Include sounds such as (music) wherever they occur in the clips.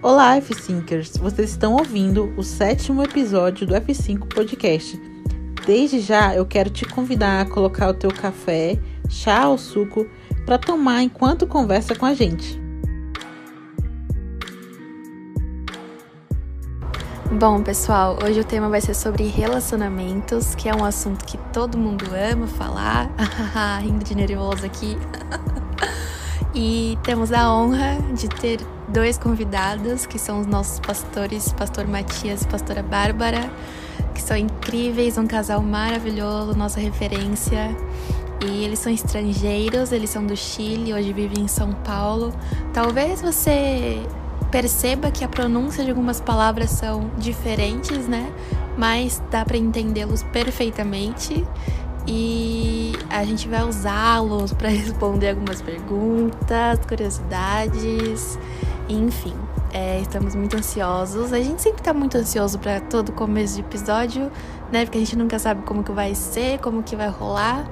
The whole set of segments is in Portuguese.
Olá, F5ers! Vocês estão ouvindo o sétimo episódio do F5 Podcast. Desde já eu quero te convidar a colocar o teu café, chá ou suco para tomar enquanto conversa com a gente. Bom, pessoal, hoje o tema vai ser sobre relacionamentos, que é um assunto que todo mundo ama falar. (laughs) Rindo de nervoso aqui. (laughs) e temos a honra de ter dois convidados, que são os nossos pastores, pastor Matias e pastora Bárbara, que são incríveis, um casal maravilhoso, nossa referência. E eles são estrangeiros, eles são do Chile, hoje vivem em São Paulo. Talvez você perceba que a pronúncia de algumas palavras são diferentes, né? Mas dá para entendê-los perfeitamente e a gente vai usá-los para (laughs) responder algumas perguntas, curiosidades, enfim. É, estamos muito ansiosos. A gente sempre está muito ansioso para todo começo de episódio, né? Porque a gente nunca sabe como que vai ser, como que vai rolar.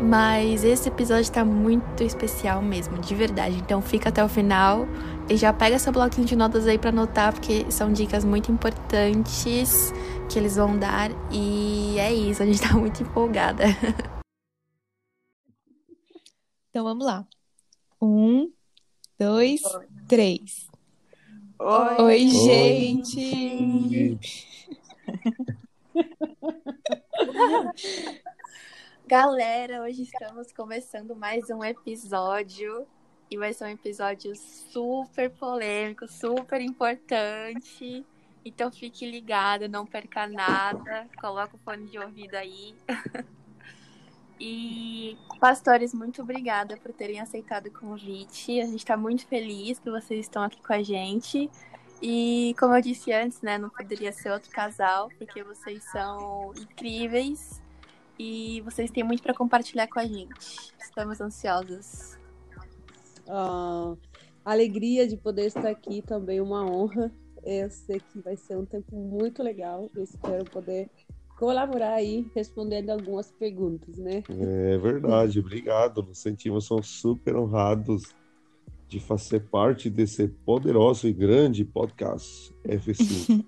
Mas esse episódio está muito especial mesmo, de verdade. Então fica até o final e já pega seu bloquinho de notas aí para anotar, porque são dicas muito importantes que eles vão dar. E é isso, a gente tá muito empolgada. Então vamos lá. Um, dois, três. Oi, Oi gente! (laughs) Galera, hoje estamos começando mais um episódio e vai ser um episódio super polêmico, super importante. Então fique ligado, não perca nada, coloca o fone de ouvido aí. (laughs) e pastores, muito obrigada por terem aceitado o convite. A gente está muito feliz que vocês estão aqui com a gente. E como eu disse antes, né, não poderia ser outro casal, porque vocês são incríveis e vocês têm muito para compartilhar com a gente. Estamos ansiosos. Ah, alegria de poder estar aqui também, uma honra. Eu sei que vai ser um tempo muito legal. Eu espero poder colaborar aí, respondendo algumas perguntas, né? É verdade, obrigado. Nos sentimos são super honrados de fazer parte desse poderoso e grande podcast F5.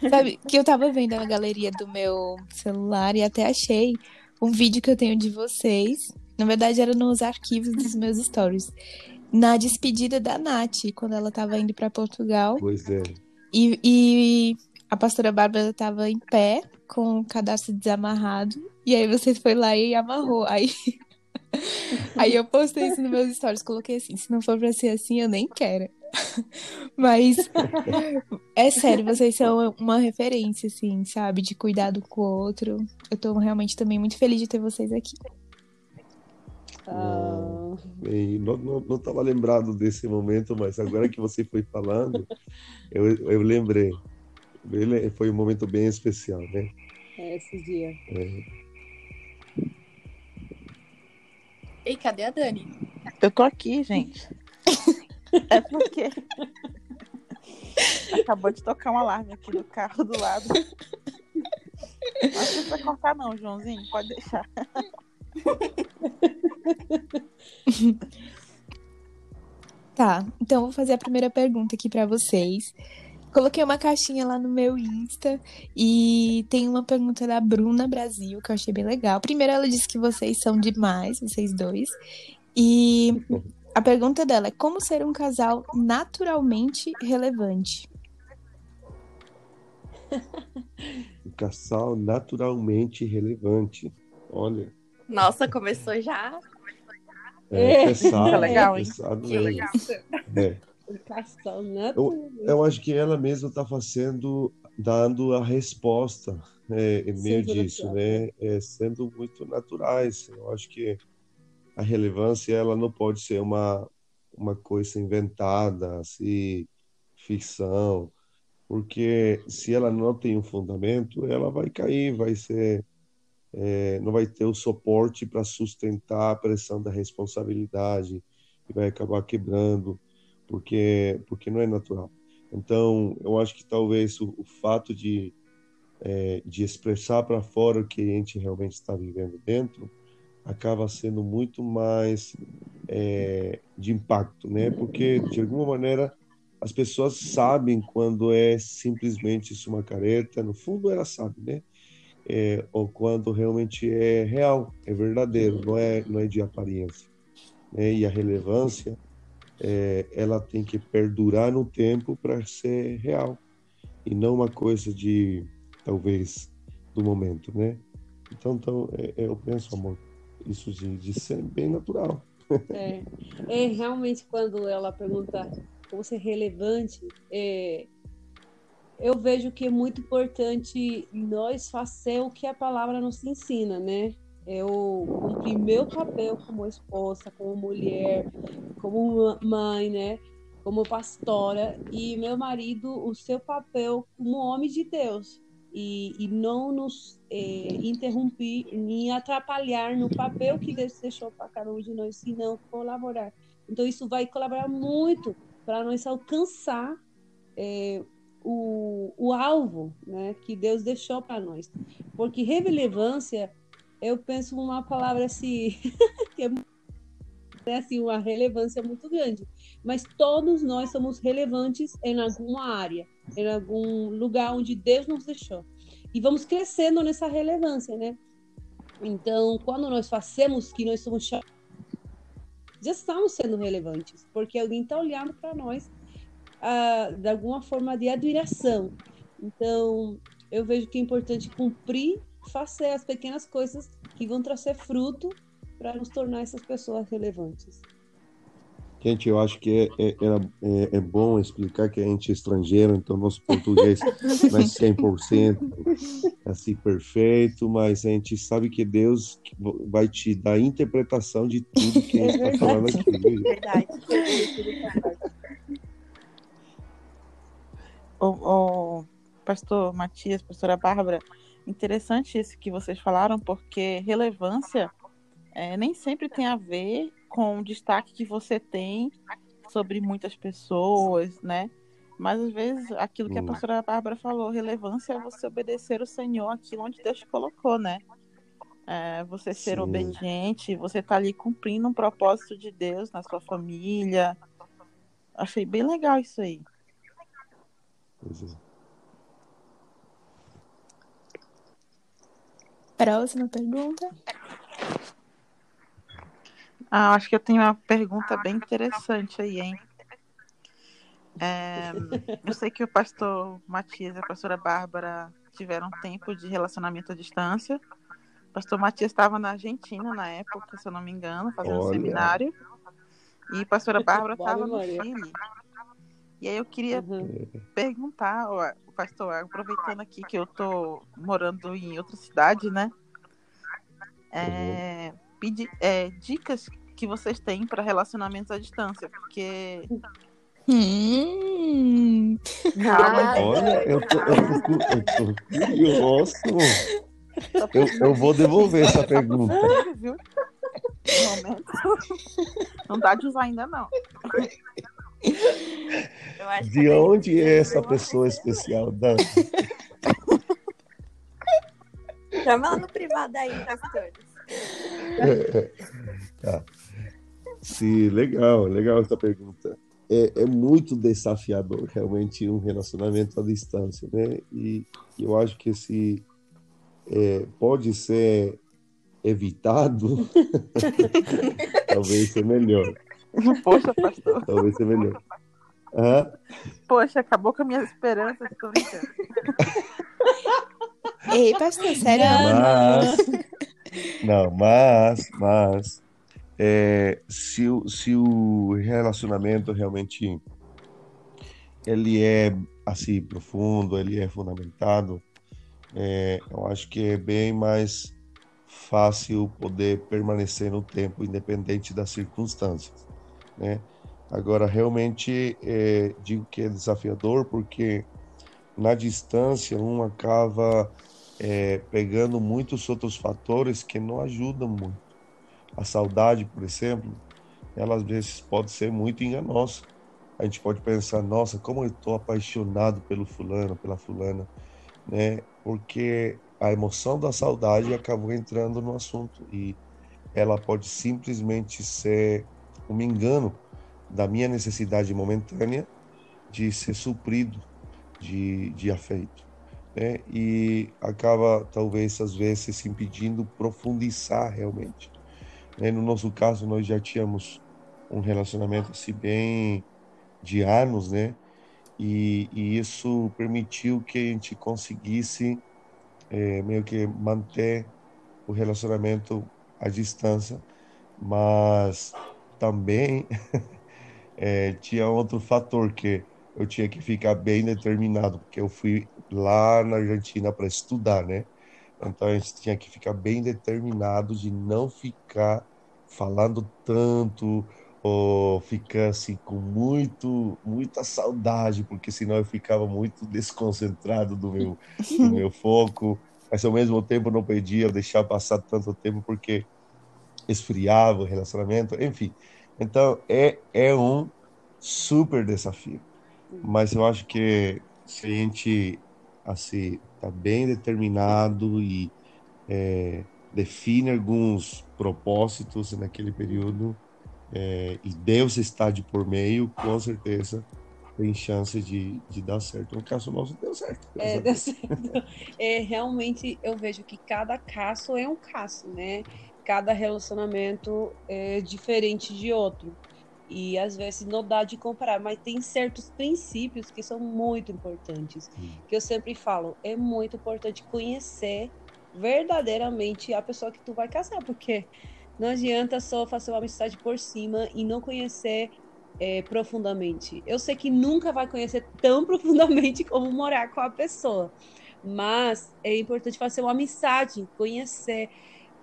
(laughs) Sabe que eu tava vendo na galeria do meu celular e até achei um vídeo que eu tenho de vocês. Na verdade, era nos arquivos dos meus stories. Na despedida da Nath, quando ela tava indo para Portugal. Pois é. E, e a pastora Bárbara tava em pé, com o cadastro desamarrado. E aí você foi lá e amarrou. Aí, (laughs) aí eu postei isso nos meus stories, coloquei assim, se não for pra ser assim, eu nem quero. (laughs) Mas é sério, vocês são uma referência, assim, sabe? De cuidado com o outro. Eu tô realmente também muito feliz de ter vocês aqui. Ah, Bem, não, não, não estava lembrado desse momento, mas agora que você foi falando, eu, eu lembrei. Ele- Foi um momento bem especial, né? é esse dia. É, E cadê a Dani? Eu tô aqui, gente. (laughs) É porque acabou de tocar um alarme aqui no carro do lado. Não precisa cortar não, Joãozinho, pode deixar. Tá, então eu vou fazer a primeira pergunta aqui pra vocês. Coloquei uma caixinha lá no meu Insta e tem uma pergunta da Bruna Brasil que eu achei bem legal. Primeiro, ela disse que vocês são demais, vocês dois. E a pergunta dela é: como ser um casal naturalmente relevante? um (laughs) casal naturalmente relevante. Olha, Nossa, começou já? é É. pesado, (laughs) Tá legal, é hein? pesado Que mesmo. isso? É. Né? Eu acho que ela mesma está fazendo, dando a resposta é, em meio Sendo disso, né? É, sendo muito naturais. Eu acho que a relevância ela não pode ser uma uma coisa inventada, assim, ficção, porque se ela não tem um fundamento, ela vai cair, vai ser, é, não vai ter o suporte para sustentar a pressão da responsabilidade e vai acabar quebrando porque porque não é natural. Então, eu acho que talvez o, o fato de é, de expressar para fora o que a gente realmente está vivendo dentro acaba sendo muito mais é, de impacto, né? Porque de alguma maneira as pessoas sabem quando é simplesmente isso uma careta, no fundo ela sabe, né? É, ou quando realmente é real, é verdadeiro, não é, não é de aparência. Né? E a relevância, é, ela tem que perdurar no tempo para ser real e não uma coisa de talvez do momento, né? Então, então é, é, eu penso, amor, isso de, de ser bem natural. É, é realmente quando ela pergunta como ser relevante, é, eu vejo que é muito importante nós fazer o que a palavra nos ensina, né? Eu cumprir meu papel como esposa, como mulher, como mãe, né? Como pastora, e meu marido, o seu papel como homem de Deus. E, e não nos é, interromper, nem atrapalhar no papel que Deus deixou para cada um de nós, senão colaborar. Então, isso vai colaborar muito para nós alcançar é, o, o alvo né, que Deus deixou para nós. Porque relevância, eu penso uma palavra assim, (laughs) que é né, assim, uma relevância muito grande. Mas todos nós somos relevantes em alguma área, em algum lugar onde Deus nos deixou. E vamos crescendo nessa relevância, né? Então, quando nós fazemos que nós somos chamados já estamos sendo relevantes, porque alguém está olhando para nós ah, de alguma forma de admiração. Então, eu vejo que é importante cumprir, fazer as pequenas coisas que vão trazer fruto para nos tornar essas pessoas relevantes. Gente, eu acho que é, é, é, é, bom explicar que a gente é estrangeiro, então nosso português não é 100% assim perfeito, mas a gente sabe que Deus vai te dar a interpretação de tudo que a gente está falando aqui. Verdade. o, o pastor Matias, pastora Bárbara, interessante isso que vocês falaram, porque relevância é, nem sempre tem a ver com o destaque que você tem sobre muitas pessoas, né? Mas às vezes aquilo que a hum. pastora Bárbara falou, relevância é você obedecer o Senhor aquilo onde Deus te colocou, né? É, você ser Sim. obediente, você tá ali cumprindo um propósito de Deus na sua família. Achei bem legal isso aí. É. Próxima pergunta. Ah, acho que eu tenho uma pergunta bem interessante aí, hein? É, eu sei que o pastor Matias e a pastora Bárbara tiveram tempo de relacionamento à distância. O pastor Matias estava na Argentina na época, se eu não me engano, fazendo Olha. um seminário. E a pastora (laughs) Bárbara estava no Chile. E aí eu queria uhum. perguntar, ó, pastor, aproveitando aqui que eu tô morando em outra cidade, né? É, uhum pedir é, dicas que vocês têm para relacionamentos à distância, porque. Hum. Olha, eu tô, eu tô, eu tô curioso. Eu, eu vou devolver essa pergunta. Viu? Não dá de usar ainda, não. de onde é essa pessoa especial, Dan? Chama ela no privado aí, pastores. Tá. Sim, legal, legal essa pergunta. É, é, muito desafiador, realmente, um relacionamento à distância, né? E eu acho que se é, pode ser evitado, (laughs) talvez seja melhor. Poxa, pastor. Talvez seja melhor. Ah? Poxa, acabou com as minhas esperanças, tô brincando. Ei, pastor, sério? Mas, não, mas, mas é, se, o, se o relacionamento realmente ele é assim profundo, ele é fundamentado, é, eu acho que é bem mais fácil poder permanecer no tempo, independente das circunstâncias, né? Agora, realmente, é, digo que é desafiador porque na distância um acaba é, pegando muitos outros fatores que não ajudam muito. A saudade, por exemplo, ela às vezes pode ser muito enganosa. A gente pode pensar, nossa, como eu estou apaixonado pelo fulano, pela fulana, né? Porque a emoção da saudade acabou entrando no assunto e ela pode simplesmente ser um engano da minha necessidade momentânea de ser suprido de, de afeto. Né? E acaba, talvez, às vezes, se impedindo profundizar realmente. Né? No nosso caso, nós já tínhamos um relacionamento assim, bem de anos, né? E, e isso permitiu que a gente conseguisse é, meio que manter o relacionamento à distância, mas também é, (laughs) tinha outro fator que eu tinha que ficar bem determinado, porque eu fui lá na Argentina para estudar, né? Então a gente tinha que ficar bem determinado de não ficar falando tanto ou ficar assim com muito muita saudade, porque senão eu ficava muito desconcentrado do meu do (laughs) meu foco, mas ao mesmo tempo não podia deixar passar tanto tempo porque esfriava o relacionamento, enfim. Então é é um super desafio. Mas eu acho que se a gente assim está bem determinado e é, define alguns propósitos naquele período é, e Deus está de por meio, com certeza tem chance de, de dar certo. No caso nosso, deu certo. É, deu certo. É, realmente, eu vejo que cada caso é um caso, né? Cada relacionamento é diferente de outro. E às vezes não dá de comparar, mas tem certos princípios que são muito importantes. Hum. Que eu sempre falo, é muito importante conhecer verdadeiramente a pessoa que tu vai casar, porque não adianta só fazer uma amizade por cima e não conhecer é, profundamente. Eu sei que nunca vai conhecer tão (laughs) profundamente como morar com a pessoa, mas é importante fazer uma amizade, conhecer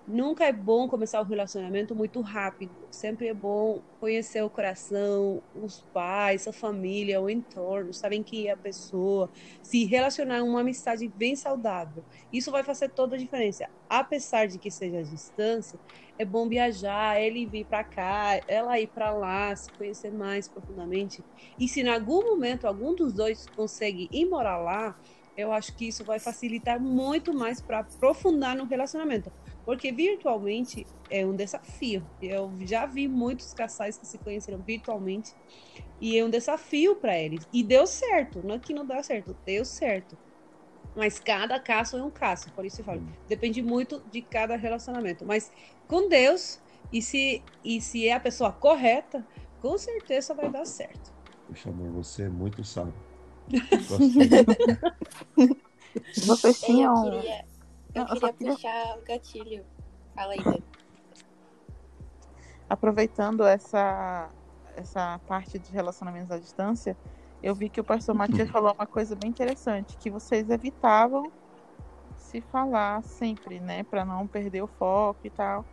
Nunca é bom começar o relacionamento muito rápido. Sempre é bom conhecer o coração, os pais, a família, o entorno, sabem que é a pessoa, se relacionar uma amizade bem saudável. Isso vai fazer toda a diferença. Apesar de que seja a distância, é bom viajar, ele vir para cá, ela ir para lá, se conhecer mais profundamente. E se em algum momento algum dos dois consegue ir morar lá, eu acho que isso vai facilitar muito mais para aprofundar no relacionamento porque virtualmente é um desafio. Eu já vi muitos casais que se conheceram virtualmente e é um desafio para eles. E deu certo, não é que não dá certo, deu certo. Mas cada caso é um caso, por isso eu falo, depende muito de cada relacionamento. Mas com Deus, e se, e se é a pessoa correta, com certeza vai dar certo. Poxa, amor, você é muito sábio. (laughs) Vocês tinham. Eu queria eu queria, eu queria puxar o gatilho. Fala aí, Dani. Aproveitando essa, essa parte de relacionamentos à distância, eu vi que o pastor Matias falou uma coisa bem interessante, que vocês evitavam se falar sempre, né, para não perder o foco e tal.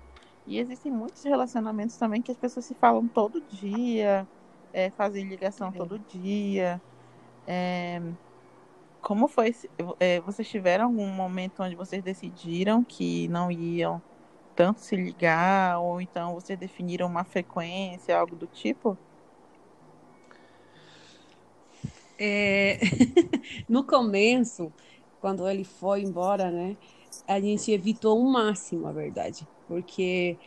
E existem muitos relacionamentos também que as pessoas se falam todo dia, é, fazem ligação todo dia. É, como foi? É, vocês tiveram algum momento onde vocês decidiram que não iam tanto se ligar, ou então vocês definiram uma frequência, algo do tipo? É... (laughs) no começo, quando ele foi embora, né, a gente evitou o máximo, a verdade, porque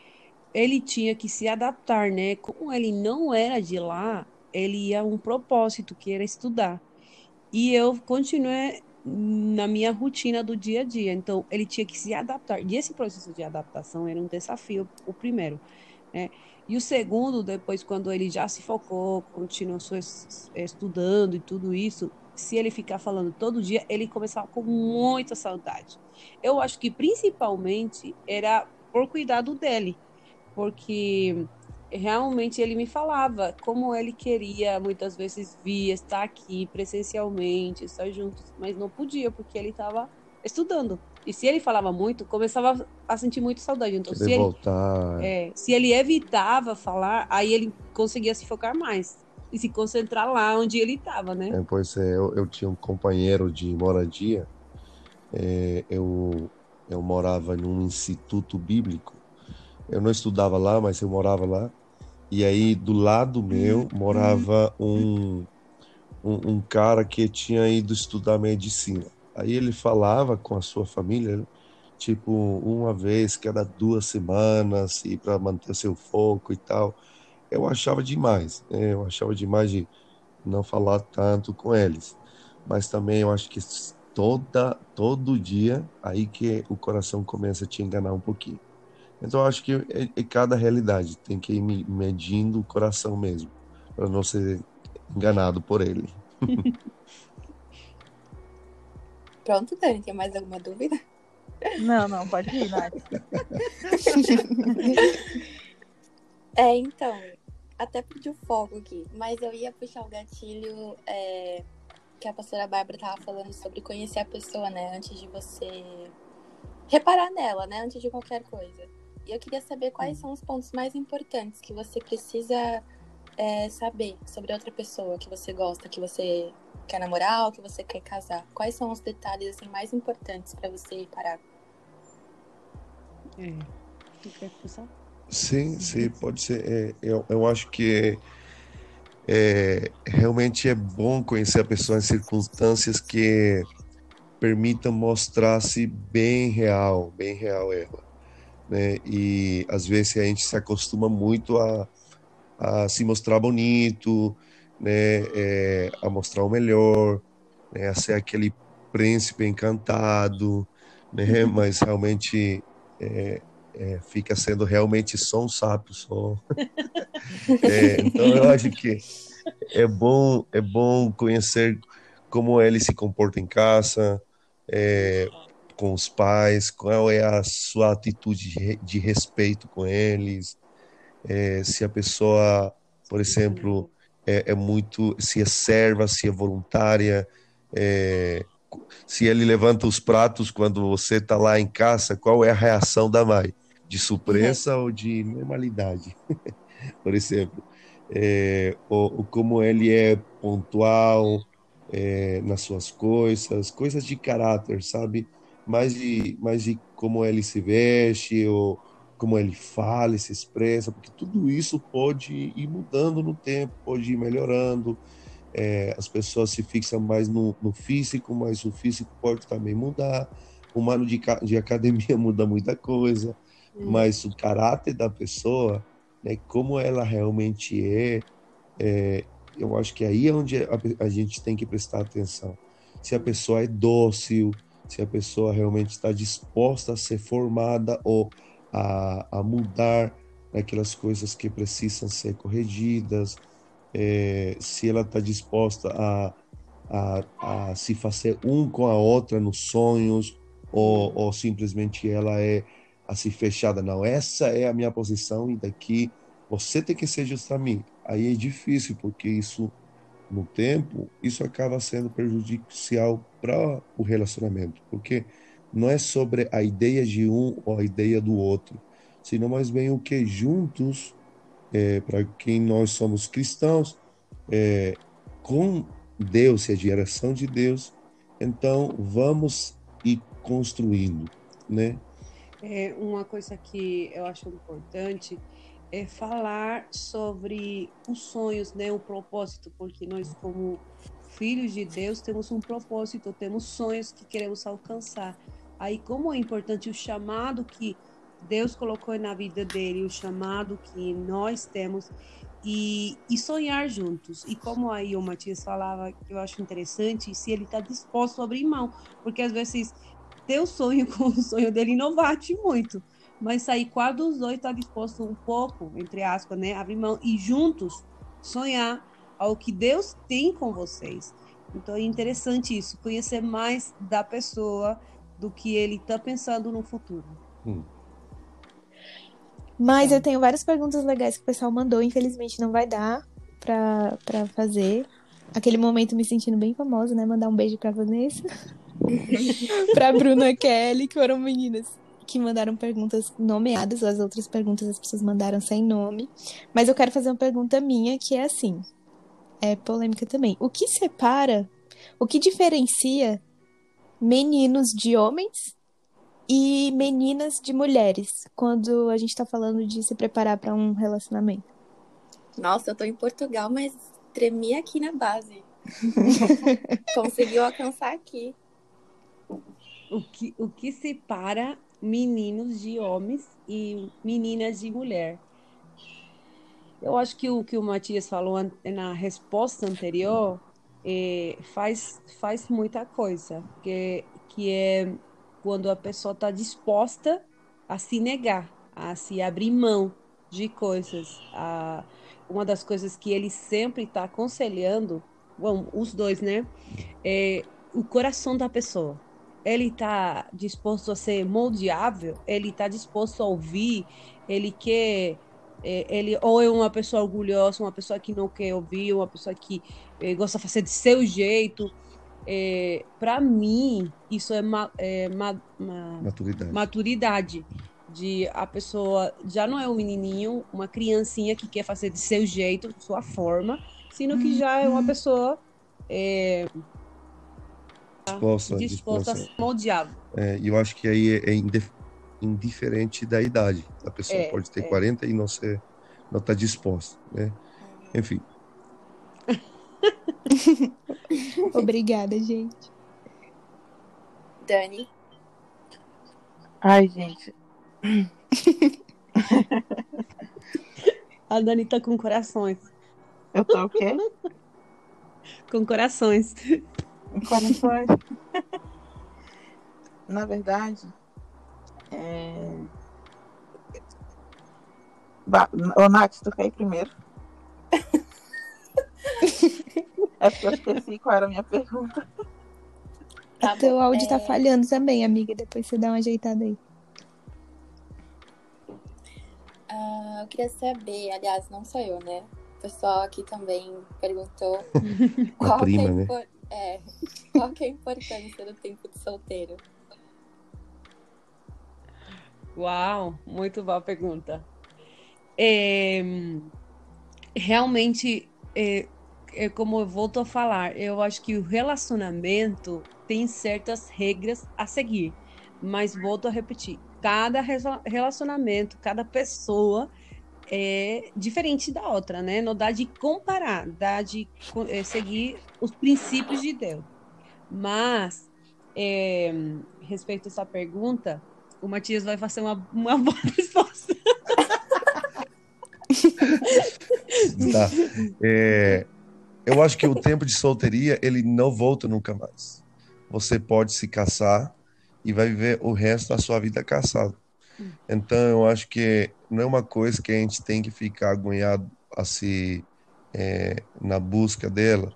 ele tinha que se adaptar, né? Como ele não era de lá, ele ia um propósito que era estudar. E eu continuei na minha rotina do dia a dia. Então, ele tinha que se adaptar. E esse processo de adaptação era um desafio, o primeiro. Né? E o segundo, depois, quando ele já se focou, continuou estudando e tudo isso, se ele ficar falando todo dia, ele começava com muita saudade. Eu acho que principalmente era por cuidado dele, porque realmente ele me falava como ele queria muitas vezes vir estar aqui presencialmente, estar juntos, mas não podia porque ele estava estudando. E se ele falava muito, começava a sentir muito saudade. Então, se ele, voltar. É, se ele evitava falar, aí ele conseguia se focar mais e se concentrar lá onde ele estava, né? É, pois é, eu, eu, tinha um companheiro de moradia. É, eu, eu morava num instituto bíblico. Eu não estudava lá, mas eu morava lá. E aí, do lado meu, uhum. morava um, um, um, cara que tinha ido estudar medicina. Aí ele falava com a sua família, tipo, uma vez cada duas semanas, e para manter seu foco e tal. Eu achava demais, né? eu achava demais de não falar tanto com eles. Mas também eu acho que toda todo dia aí que o coração começa a te enganar um pouquinho. Então eu acho que é, é cada realidade, tem que ir medindo o coração mesmo, para não ser enganado por ele. (laughs) Pronto, Dani, tem mais alguma dúvida? Não, não, pode ir, Nath. (laughs) é, então, até pedi o fogo aqui, mas eu ia puxar o gatilho é, que a pastora Bárbara estava falando sobre conhecer a pessoa, né, antes de você reparar nela, né, antes de qualquer coisa. E eu queria saber quais são os pontos mais importantes que você precisa é, saber sobre outra pessoa que você gosta, que você quer namorar ou que você quer casar. Quais são os detalhes assim, mais importantes para você reparar? É. Quer começar? Sim, sim, pode ser. É, eu, eu acho que é, realmente é bom conhecer a pessoa em circunstâncias que permitam mostrar-se bem real, bem real ela. Né? E às vezes a gente se acostuma muito a, a se mostrar bonito, né? É, a mostrar o melhor, né? a ser aquele príncipe encantado, né? Mas realmente é, é, fica sendo realmente só um sapo só. (laughs) é, então eu acho que é bom é bom conhecer como ele se comporta em casa, é, com os pais, qual é a sua atitude de, respeito com eles, é, se a pessoa, por exemplo, é, é, muito, se é serva, se é voluntária, é, se ele levanta os pratos quando você está lá em casa, qual é a reação da mãe? de surpresa ou de normalidade, (laughs) por exemplo. É, ou, ou, como ele é pontual é, nas suas coisas, coisas de caráter, sabe? Mais de, mais de como ele se veste, ou como ele fala e se expressa, porque tudo isso pode ir mudando no tempo, pode ir melhorando. É, as pessoas se fixam mais no, no, físico, mas o físico pode também mudar. Um ano de, de (laughs) academia muda muita coisa mas o caráter da pessoa, né, como ela realmente é, é eu acho que aí é onde a, a, gente tem que prestar atenção. Se a pessoa é dócil, se a pessoa realmente está disposta a ser formada ou a, a mudar aquelas coisas que precisam ser corrigidas, é, se ela está disposta a, a, a, se fazer um com a outra nos sonhos, ou, ou simplesmente ela é assim fechada, não, essa é a minha posição e daqui você tem que ser justo a mim. Aí é difícil, porque isso, no tempo, isso acaba sendo prejudicial para o relacionamento, porque não é sobre a ideia de um ou a ideia do outro, senão mais bem o que juntos, é, para quem nós somos cristãos, é, com Deus e a direção de Deus, então vamos ir construindo, né? É, uma coisa que eu acho importante é falar sobre os sonhos, né, o propósito, porque nós como filhos de Deus temos um propósito, temos sonhos que queremos alcançar. Aí como é importante o chamado que Deus colocou na vida dele, o chamado que nós temos e, e sonhar juntos. E como aí o Matias falava, eu acho interessante, se ele está disposto a abrir mão, porque às vezes ter o sonho (laughs) com o sonho dele não bate muito. Mas aí, qual dos dois está disposto um pouco, entre aspas, né? Abrir mão e juntos sonhar ao que Deus tem com vocês. Então é interessante isso, conhecer mais da pessoa do que ele está pensando no futuro. Hum. Mas eu tenho várias perguntas legais que o pessoal mandou, infelizmente não vai dar para fazer. Aquele momento me sentindo bem famosa, né? Mandar um beijo para Vanessa. (laughs) (laughs) pra Bruna Kelly, que foram meninas que mandaram perguntas nomeadas, as outras perguntas as pessoas mandaram sem nome. Mas eu quero fazer uma pergunta minha que é assim: é polêmica também. O que separa, o que diferencia meninos de homens e meninas de mulheres quando a gente tá falando de se preparar para um relacionamento? Nossa, eu tô em Portugal, mas tremi aqui na base. (laughs) Conseguiu alcançar aqui o que, o que separa meninos de homens e meninas de mulher. Eu acho que o que o Matias falou na resposta anterior é, faz, faz muita coisa, que, que é quando a pessoa está disposta a se negar, a se abrir mão de coisas. A, uma das coisas que ele sempre está aconselhando, bom, os dois, né? É o coração da pessoa. Ele está disposto a ser moldeável, ele está disposto a ouvir, ele quer é, ele ou é uma pessoa orgulhosa, uma pessoa que não quer ouvir, uma pessoa que é, gosta de fazer de seu jeito. É, para mim, isso é, ma, é ma, ma, maturidade. maturidade. De a pessoa já não é um menininho, uma criancinha que quer fazer de seu jeito, de sua forma, sino que já é uma uhum. pessoa é, disposta, disposta, disposta a ser. É, eu acho que aí é, é indiferente da idade. A pessoa é, pode ter é. 40 e não ser não estar tá disposta, né? Enfim. (laughs) Obrigada, gente. Dani. Ai, gente. (laughs) A Dani tá com corações. Eu tô o quê? (laughs) com corações. Com corações. Na verdade, é... Ô, Nath, tu quer ir primeiro? (laughs) é porque eu esqueci qual era a minha pergunta. Tá Teu áudio tá é... tá falhando também, amiga. Depois você dá uma ajeitada aí. Uh, eu queria saber, aliás, não sou eu, né? O pessoal aqui também perguntou (laughs) qual, prima, é, né? É, qual é a importância do tempo de solteiro. Uau, muito boa pergunta. É, realmente, é, é como eu volto a falar, eu acho que o relacionamento tem certas regras a seguir, mas volto a repetir, cada relacionamento, cada pessoa é diferente da outra, né? Não dá de comparar, dá de é, seguir os princípios de Deus. Mas, é, respeito a essa pergunta, o Matias vai fazer uma, uma (laughs) boa resposta. tá. É, eu acho que o tempo de solteria, ele não volta nunca mais. Você pode se casar e vai viver o resto da sua vida casado. Então, eu acho que não é uma coisa que a gente tem que ficar agoniado assim, é, na busca dela,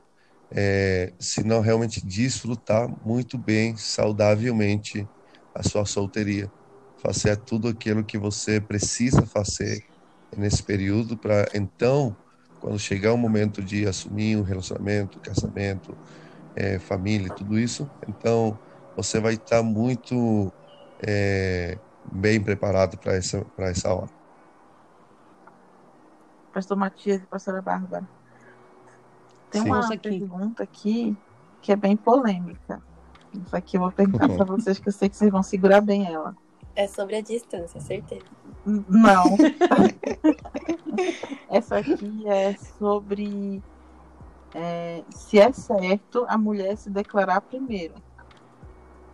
é, senão realmente desfrutar muito bem, saudavelmente, a sua solteria. Fazer tudo aquilo que você precisa fazer nesse período para então, quando chegar o momento de assumir um relacionamento, casamento, é, família, tudo isso, então você vai estar muito é, bem preparado para essa para essa hora. Pastor Matias e pastora Bárbara. Tem Sim. uma pergunta aqui que é bem polêmica. Isso aqui eu vou perguntar para (laughs) vocês, que eu sei que vocês vão segurar bem ela. É sobre a distância, certeza. Não. (laughs) (laughs) Essa aqui é sobre é, se é certo a mulher se declarar primeiro.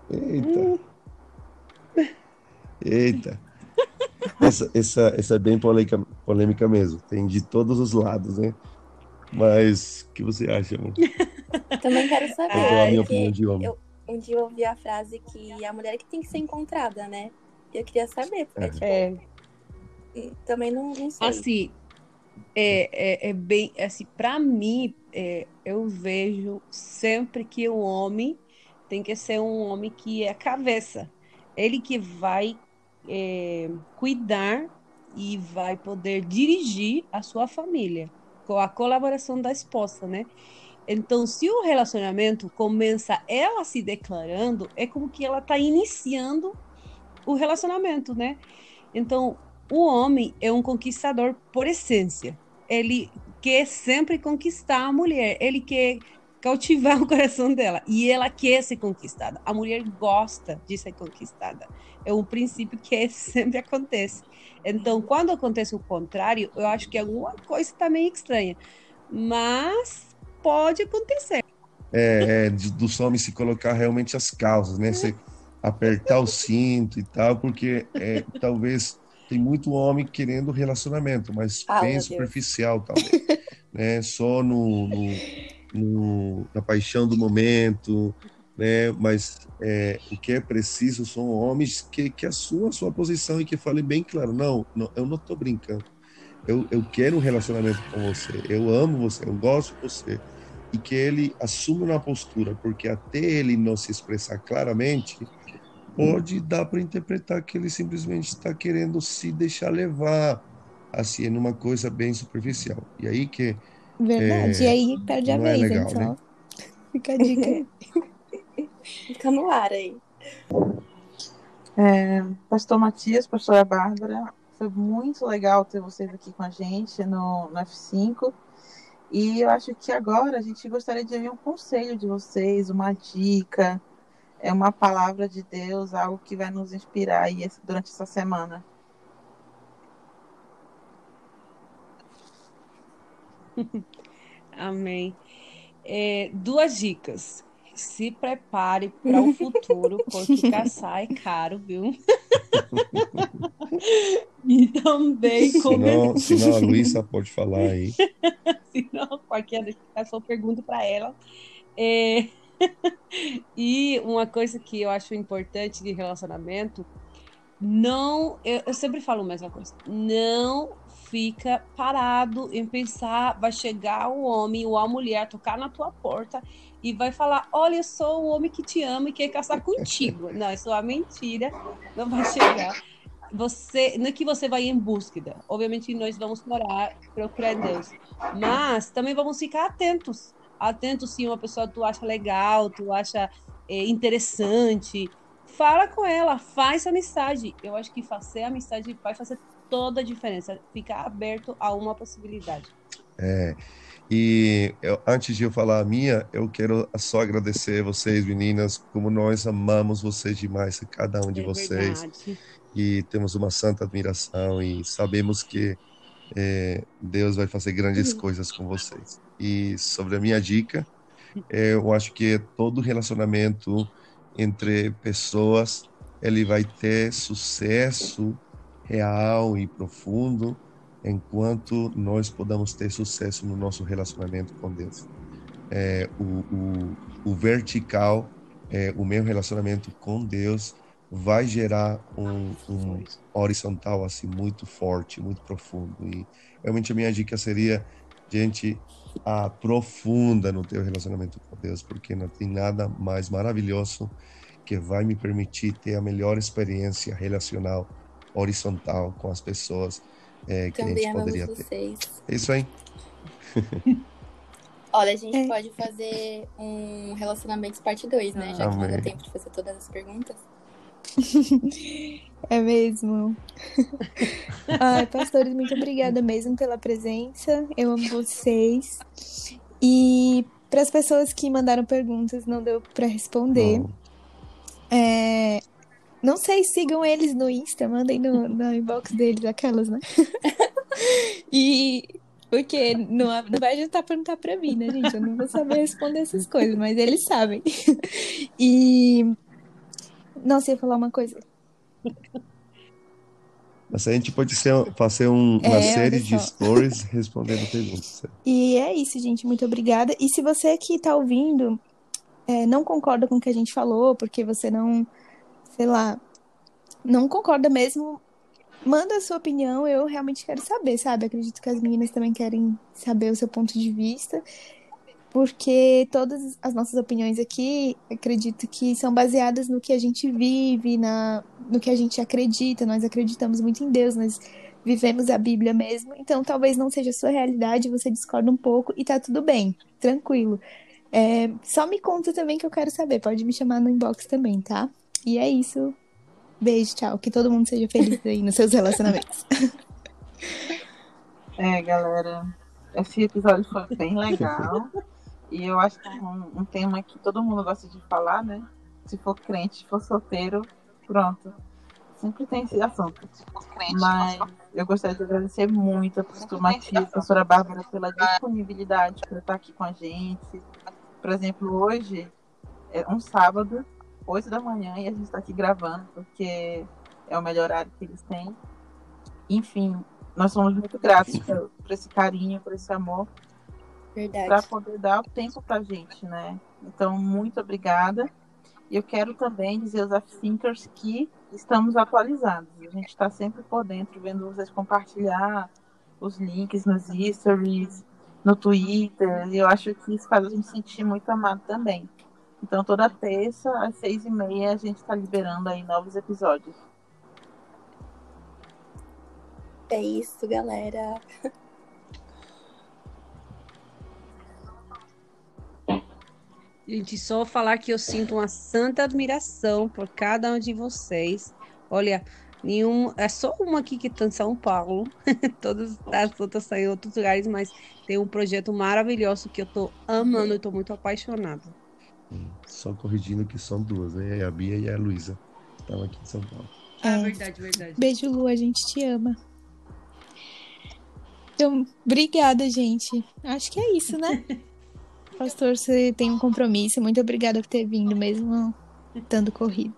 Eita. Eita. Essa, essa, essa é bem polêmica, polêmica mesmo. Tem de todos os lados, né? Mas o que você acha, amor? Também quero saber. Eu dou a minha opinião de homem. Eu, um dia eu ouvi a frase que a mulher que tem que ser encontrada, né? Eu queria saber, porque, é. tipo, é. também não, não sei. Assim, é, é, é bem, assim, para mim, é, eu vejo sempre que o homem tem que ser um homem que é cabeça. Ele que vai é, cuidar e vai poder dirigir a sua família com a colaboração da esposa, né? Então, se o relacionamento começa ela se declarando, é como que ela está iniciando o relacionamento, né? Então, o homem é um conquistador por essência. Ele quer sempre conquistar a mulher, ele quer cautivar (laughs) o coração dela e ela quer ser conquistada. A mulher gosta de ser conquistada. É um princípio que (laughs) sempre acontece. Então, quando acontece o contrário, eu acho que alguma coisa está meio estranha. Mas pode acontecer. É, é do some se colocar realmente as causas, né? Você apertar o cinto e tal, porque é, talvez tem muito homem querendo relacionamento, mas Ah, bem superficial também, né? Só no, no- no- na paixão do momento, né? Mas é, o que é preciso são homens que, que assumam a sua posição e que falem bem claro, não, não eu não estou brincando, eu, eu quero um relacionamento com você, eu amo você, eu gosto de você, e que ele assuma uma postura, porque até ele não se expressar claramente, pode dar para interpretar que ele simplesmente está querendo se deixar levar, assim, numa coisa bem superficial. E aí que Verdade. É, E aí perde a não é vez, legal, hein, só. né? Fica a dica aí. (laughs) Fica no ar aí. É, Pastor Matias, Pastora Bárbara, foi muito legal ter vocês aqui com a gente no, no F5. E eu acho que agora a gente gostaria de ouvir um conselho de vocês, uma dica, é uma palavra de Deus, algo que vai nos inspirar aí durante essa semana. (laughs) Amém. É, duas dicas. Se prepare para o futuro, (laughs) porque caçar é caro, viu? (laughs) e também como senão, senão a Luísa pode falar aí. Senão, qualquer eu só pergunto para ela. É, E uma coisa que eu acho importante de relacionamento, não, eu, eu sempre falo a mesma coisa, não fica parado em pensar, vai chegar o homem ou a mulher tocar na tua porta e vai falar, olha, eu sou o homem que te ama e quer casar contigo. (laughs) Não, isso é uma mentira, não vai chegar. Você, não é que você vai em búsqueda. Obviamente nós vamos orar, procurar Deus, mas também vamos ficar atentos. Atentos se uma pessoa tu acha legal, tu acha é, interessante, fala com ela, faz amizade. Eu acho que fazer amizade vai fazer toda a diferença. Ficar aberto a uma possibilidade. É, e eu- antes de eu falar a minha, eu quero só agradecer vocês, meninas, como nós amamos vocês demais, cada um de É vocês. verdade. e temos uma santa admiração e sabemos que é, Deus vai fazer grandes coisas com vocês. E sobre a minha dica, é, eu acho que todo relacionamento entre pessoas ele vai ter sucesso real e profundo enquanto nós podamos ter sucesso no nosso relacionamento com Deus. É, o, o, o vertical, é, o meu relacionamento com Deus vai gerar um, um horizontal assim muito forte, muito profundo. E realmente a minha dica seria, gente, aprofunda no teu relacionamento com Deus, porque não tem nada mais maravilhoso que vai me permitir ter a melhor experiência relacional horizontal com as pessoas é, que a Também gente amamos poderia ter. vocês. É isso aí. (laughs) Olha, a gente É. pode fazer um relacionamentos parte 2, né? Já que não Amém. deu tempo de fazer todas as perguntas. (laughs) É mesmo. (laughs) Ai, pastores, muito obrigada mesmo pela presença. Eu amo vocês. E para as pessoas que mandaram perguntas, não deu para responder. Bom, É, Não sei, sigam eles no Insta, mandem no, no inbox deles, aquelas, né? (laughs) E porque não, não vai adiantar perguntar pra mim, né, gente? Eu não vou saber responder essas coisas, mas eles sabem. E. Não sei falar uma coisa. Mas a gente pode ser, fazer um- uma É, série olha de stories respondendo perguntas. (laughs) E é isso, gente. Muito obrigada. E se você que tá ouvindo é, não concorda com o que a gente falou, porque você não, sei lá, não concorda mesmo, manda a sua opinião. Eu realmente quero saber, sabe? Acredito que as meninas também querem saber o seu ponto de vista. Porque todas as nossas opiniões aqui, acredito que são baseadas no que a gente vive, na, no que a gente acredita. Nós acreditamos muito em Deus, nós vivemos a Bíblia mesmo. Então, talvez não seja a sua realidade, você discorda um pouco e tá tudo bem, tranquilo. É, só me conta também que eu quero saber. Pode me chamar no inbox também, tá? E é isso. Beijo, tchau. Que todo mundo seja feliz aí nos seus relacionamentos. (laughs) É, galera, esse episódio foi bem legal. (laughs) E eu acho que é um, um tema que todo mundo gosta de falar, né? Se for crente, se for solteiro, pronto. Sempre tem esse assunto. Mas eu gostaria de agradecer muito a pastor Matias, a professora Bárbara, pela disponibilidade para estar aqui com a gente. Por exemplo, hoje é um sábado, 8 da manhã, e a gente está aqui gravando, porque é o melhor horário que eles têm. enfim, nós somos muito gratos (laughs) por, por esse carinho, por esse amor, para poder dar o tempo pra gente, né? Então, muito obrigada. E eu quero também dizer aos F-Thinkers que estamos atualizados. A gente está sempre por dentro, vendo vocês compartilhar os links nos stories, no Twitter. E eu acho que isso faz a gente sentir muito amado também. Então, toda terça, às seis e meia, a gente está liberando aí novos episódios. É isso, galera. (laughs) Gente, só falar que eu sinto uma santa admiração por cada um de vocês. Olha, nenhum, é só uma aqui que está em São Paulo. (laughs) Todas as outras estão em outros lugares, mas tem um projeto maravilhoso que eu estou amando e estou muito apaixonada. Só corrigindo que são duas, né? A Bia e a Luísa. Estão aqui em São Paulo. É. verdade, verdade. Beijo, Lu, a gente te ama. Então, obrigada, gente. Acho que é isso, né? (laughs) Pastor, você tem um compromisso. Muito obrigada por ter vindo, mesmo estando corrido.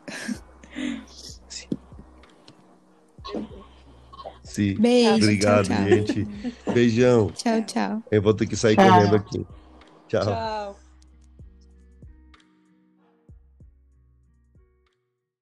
Sim. Beijo. Obrigado, tchau, tchau. gente. Beijão. Tchau, tchau. Eu vou ter que sair Tchau. correndo aqui. Tchau. Tchau.